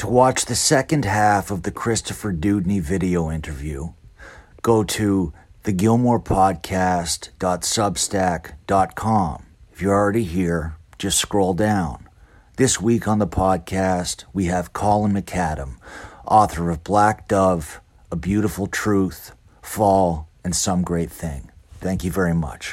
To watch the second half of the Christopher Dewdney video interview, go to thegilmourpodcast.substack.com. If you're already here, just scroll down. This week on the podcast, we have Colin McAdam, author of Black Dove, A Beautiful Truth, Fall, and Some Great Thing. Thank you very much.